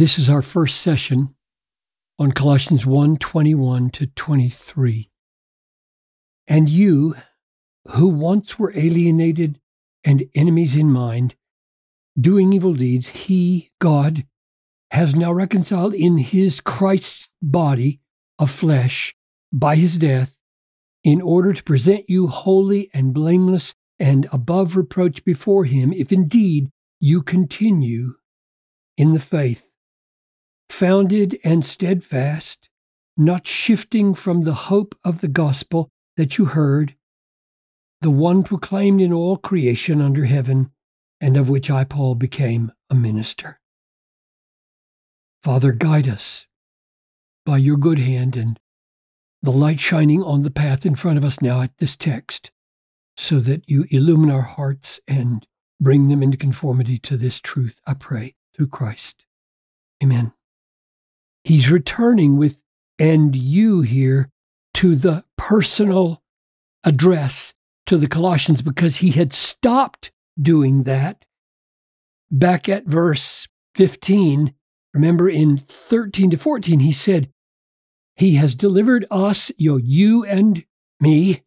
This is our first session on Colossians 1 21 to 23. And you, who once were alienated and enemies in mind, doing evil deeds, he, God, has now reconciled in his Christ's body of flesh by his death, in order to present you holy and blameless and above reproach before him, if indeed you continue in the faith, founded and steadfast, not shifting from the hope of the gospel that you heard, the one proclaimed in all creation under heaven, and of which I, Paul, became a minister. Father, guide us by your good hand and the light shining on the path in front of us now at this text, so that you illumine our hearts and bring them into conformity to this truth, I pray, through Christ. Amen. He's returning with and you here to the personal address to the Colossians because he had stopped doing that back at verse 15. Remember in 13 to 14, he said, He has delivered us, you, know, you and me,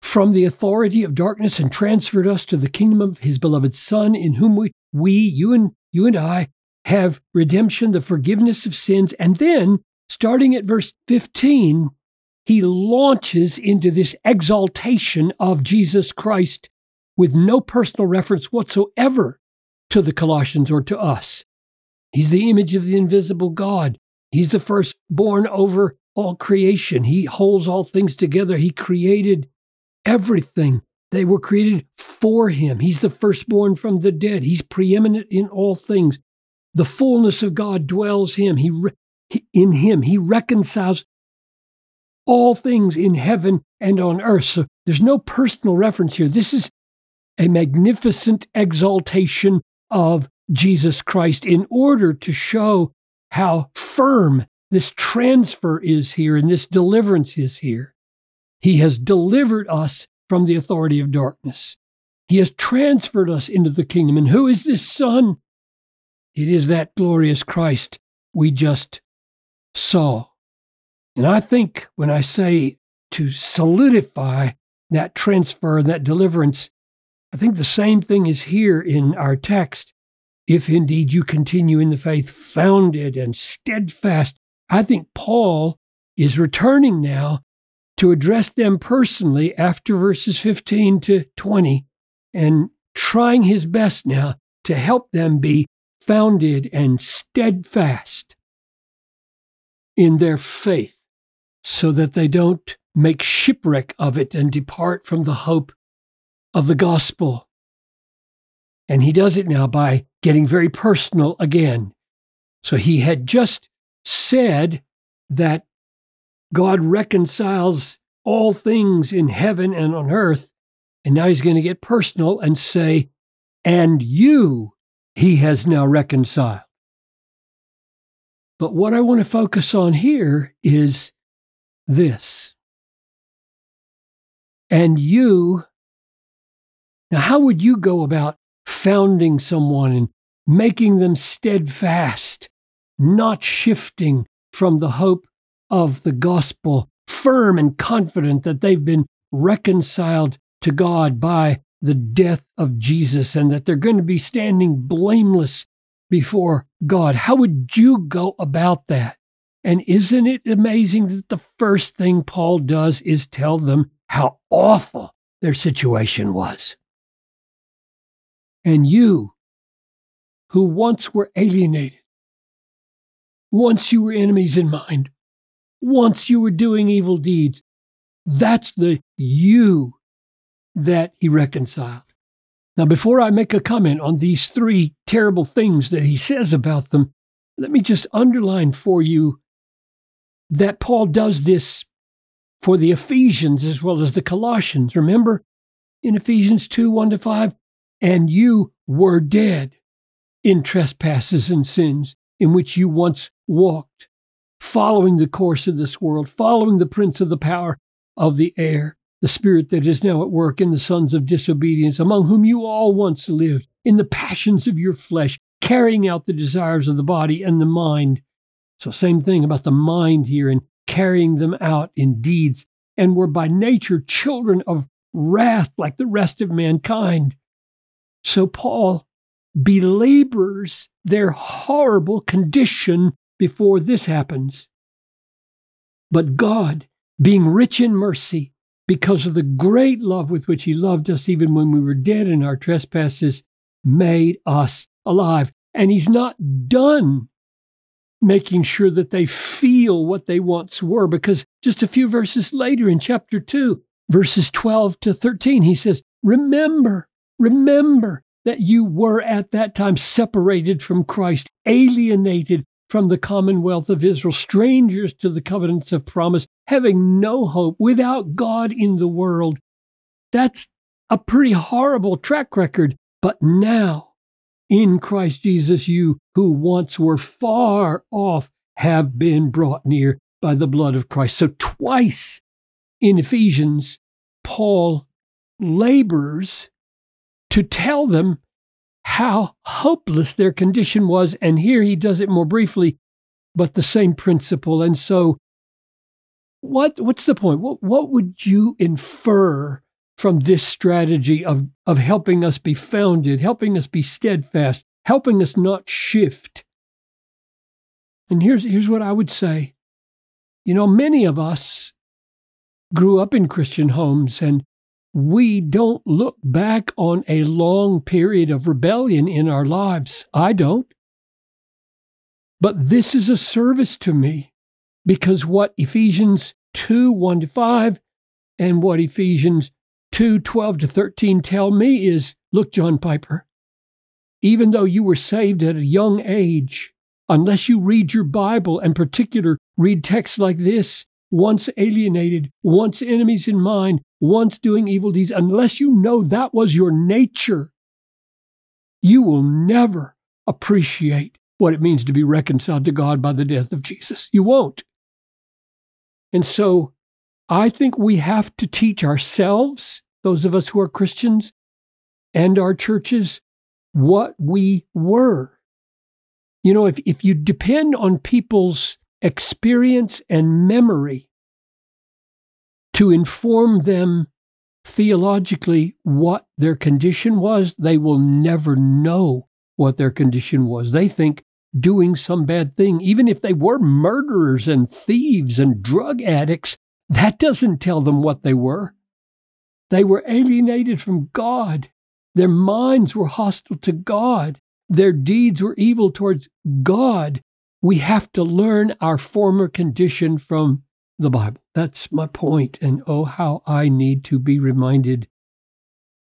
from the authority of darkness and transferred us to the kingdom of his beloved Son, in whom we, we you and you and I, have redemption, the forgiveness of sins. And then, starting at verse 15, he launches into this exaltation of Jesus Christ with no personal reference whatsoever to the Colossians or to us. He's the image of the invisible God. He's the firstborn over all creation. He holds all things together. He created everything. They were created for him. He's the firstborn from the dead. He's preeminent in all things. The fullness of God dwells him. He, in him. He reconciles all things in heaven and on earth. So there's no personal reference here. This is a magnificent exaltation of Jesus Christ in order to show how firm this transfer is here and this deliverance is here. He has delivered us from the authority of darkness. He has transferred us into the kingdom. And who is this Son? It is that glorious Christ we just saw. And I think when I say to solidify that transfer, that deliverance, I think the same thing is here in our text. If indeed you continue in the faith, founded and steadfast, I think Paul is returning now to address them personally after verses 15 to 20 and trying his best now to help them be founded and steadfast in their faith so that they don't make shipwreck of it and depart from the hope of the gospel. And he does it now by getting very personal again. So he had just said that God reconciles all things in heaven and on earth. And now he's going to get personal and say, and you he has now reconciled. But what I want to focus on here is this. And you, now, how would you go about founding someone and making them steadfast, not shifting from the hope of the gospel, firm and confident that they've been reconciled to God by the death of Jesus and that they're going to be standing blameless before God. How would you go about that? And isn't it amazing that the first thing Paul does is tell them how awful their situation was? And you, who once were alienated, once you were enemies in mind, once you were doing evil deeds, that's the you that he reconciled. Now, before I make a comment on these three terrible things that he says about them, let me just underline for you that Paul does this for the Ephesians as well as the Colossians. Remember in Ephesians 2 1 to 5, and you were dead in trespasses and sins in which you once walked, following the course of this world, following the prince of the power of the air the spirit that is now at work in the sons of disobedience, among whom you all once lived, in the passions of your flesh, carrying out the desires of the body and the mind. So, same thing about the mind here and carrying them out in deeds. And we're by nature children of wrath like the rest of mankind. So, Paul belabors their horrible condition before this happens. But God, being rich in mercy, because of the great love with which He loved us, even when we were dead in our trespasses, made us alive. And He's not done making sure that they feel what they once were, because just a few verses later in chapter 2, verses 12 to 13, He says, Remember, remember that you were at that time separated from Christ, alienated from the commonwealth of Israel, strangers to the covenants of promise, having no hope, without God in the world. That's a pretty horrible track record. But now, in Christ Jesus, you who once were far off have been brought near by the blood of Christ. So, twice in Ephesians, Paul labors to tell them how hopeless their condition was. And here he does it more briefly, but the same principle. And so, what, what's the point? What, what would you infer from this strategy of, of helping us be founded, helping us be steadfast, helping us not shift? And here's, here's what I would say. You know, many of us grew up in Christian homes and we don't look back on a long period of rebellion in our lives. I don't. But this is a service to me because what Ephesians 2 1 to 5 and what Ephesians 2 12 to 13 tell me is look, John Piper, even though you were saved at a young age, unless you read your Bible and particular read texts like this, once alienated, once enemies in mind, once doing evil deeds, unless you know that was your nature, you will never appreciate what it means to be reconciled to God by the death of Jesus. You won't. And so I think we have to teach ourselves, those of us who are Christians, and our churches, what we were. You know, if, if you depend on people's experience and memory to inform them theologically what their condition was, they will never know what their condition was. They think doing some bad thing, even if they were murderers and thieves and drug addicts, that doesn't tell them what they were. They were alienated from God. Their minds were hostile to God. Their deeds were evil towards God. We have to learn our former condition from the Bible. That's my point. And oh, how I need to be reminded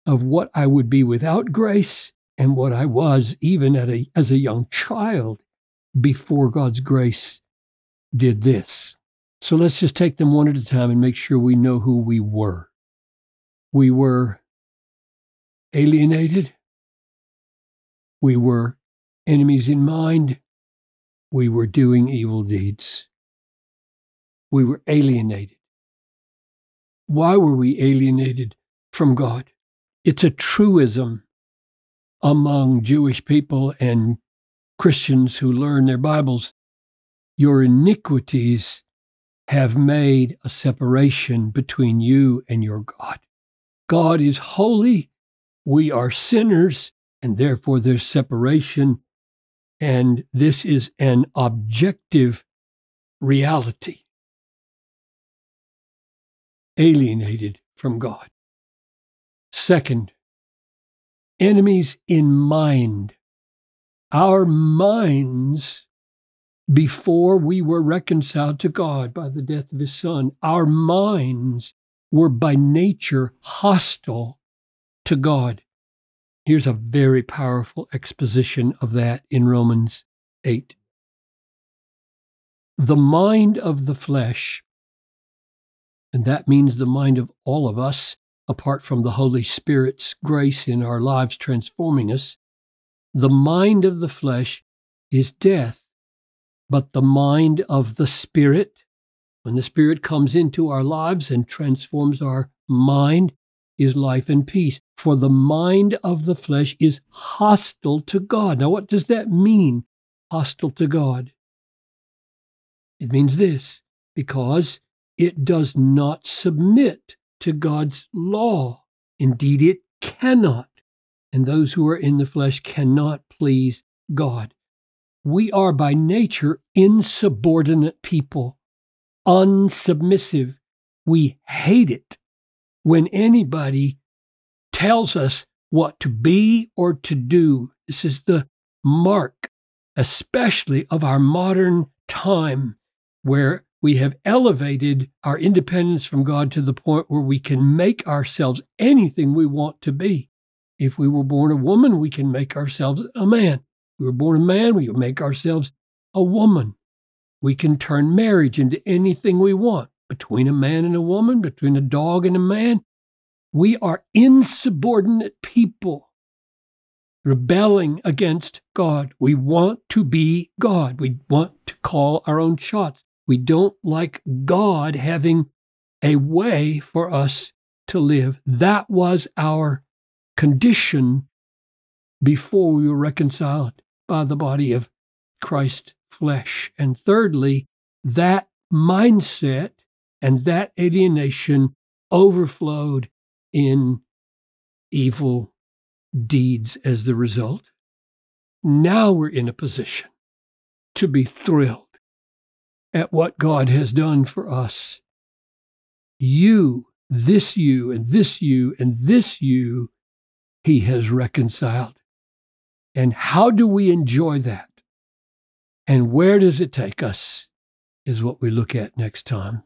of what I would be without grace and what I was even a, as a young child before God's grace did this. So let's just take them one at a time and make sure we know who we were. We were alienated. We were enemies in mind. We were doing evil deeds. We were alienated. Why were we alienated from God? It's a truism among Jewish people and Christians who learn their Bibles. Your iniquities have made a separation between you and your God. God is holy, we are sinners, and therefore there's separation. And this is an objective reality alienated from God. Second, enemies in mind. Our minds, before we were reconciled to God by the death of His Son, our minds were by nature hostile to God. Here's a very powerful exposition of that in Romans 8. The mind of the flesh and that means the mind of all of us, apart from the Holy Spirit's grace in our lives transforming us. The mind of the flesh is death, but the mind of the Spirit, when the Spirit comes into our lives and transforms our mind, is life and peace. For the mind of the flesh is hostile to God. Now, what does that mean, hostile to God? It means this because it does not submit to God's law. Indeed, it cannot. And those who are in the flesh cannot please God. We are by nature insubordinate people, unsubmissive. We hate it when anybody tells us what to be or to do. This is the mark, especially of our modern time, where we have elevated our independence from God to the point where we can make ourselves anything we want to be. If we were born a woman, we can make ourselves a man. If we were born a man, we can make ourselves a woman. We can turn marriage into anything we want between a man and a woman, between a dog and a man. We are insubordinate people rebelling against God. We want to be God. We want to call our own shots. We don't like God having a way for us to live. That was our condition before we were reconciled by the body of Christ's flesh. And thirdly, that mindset and that alienation overflowed in evil deeds as the result. Now we're in a position to be thrilled at what God has done for us. You, this you, and this you, and this you, He has reconciled. And how do we enjoy that? And where does it take us? Is what we look at next time.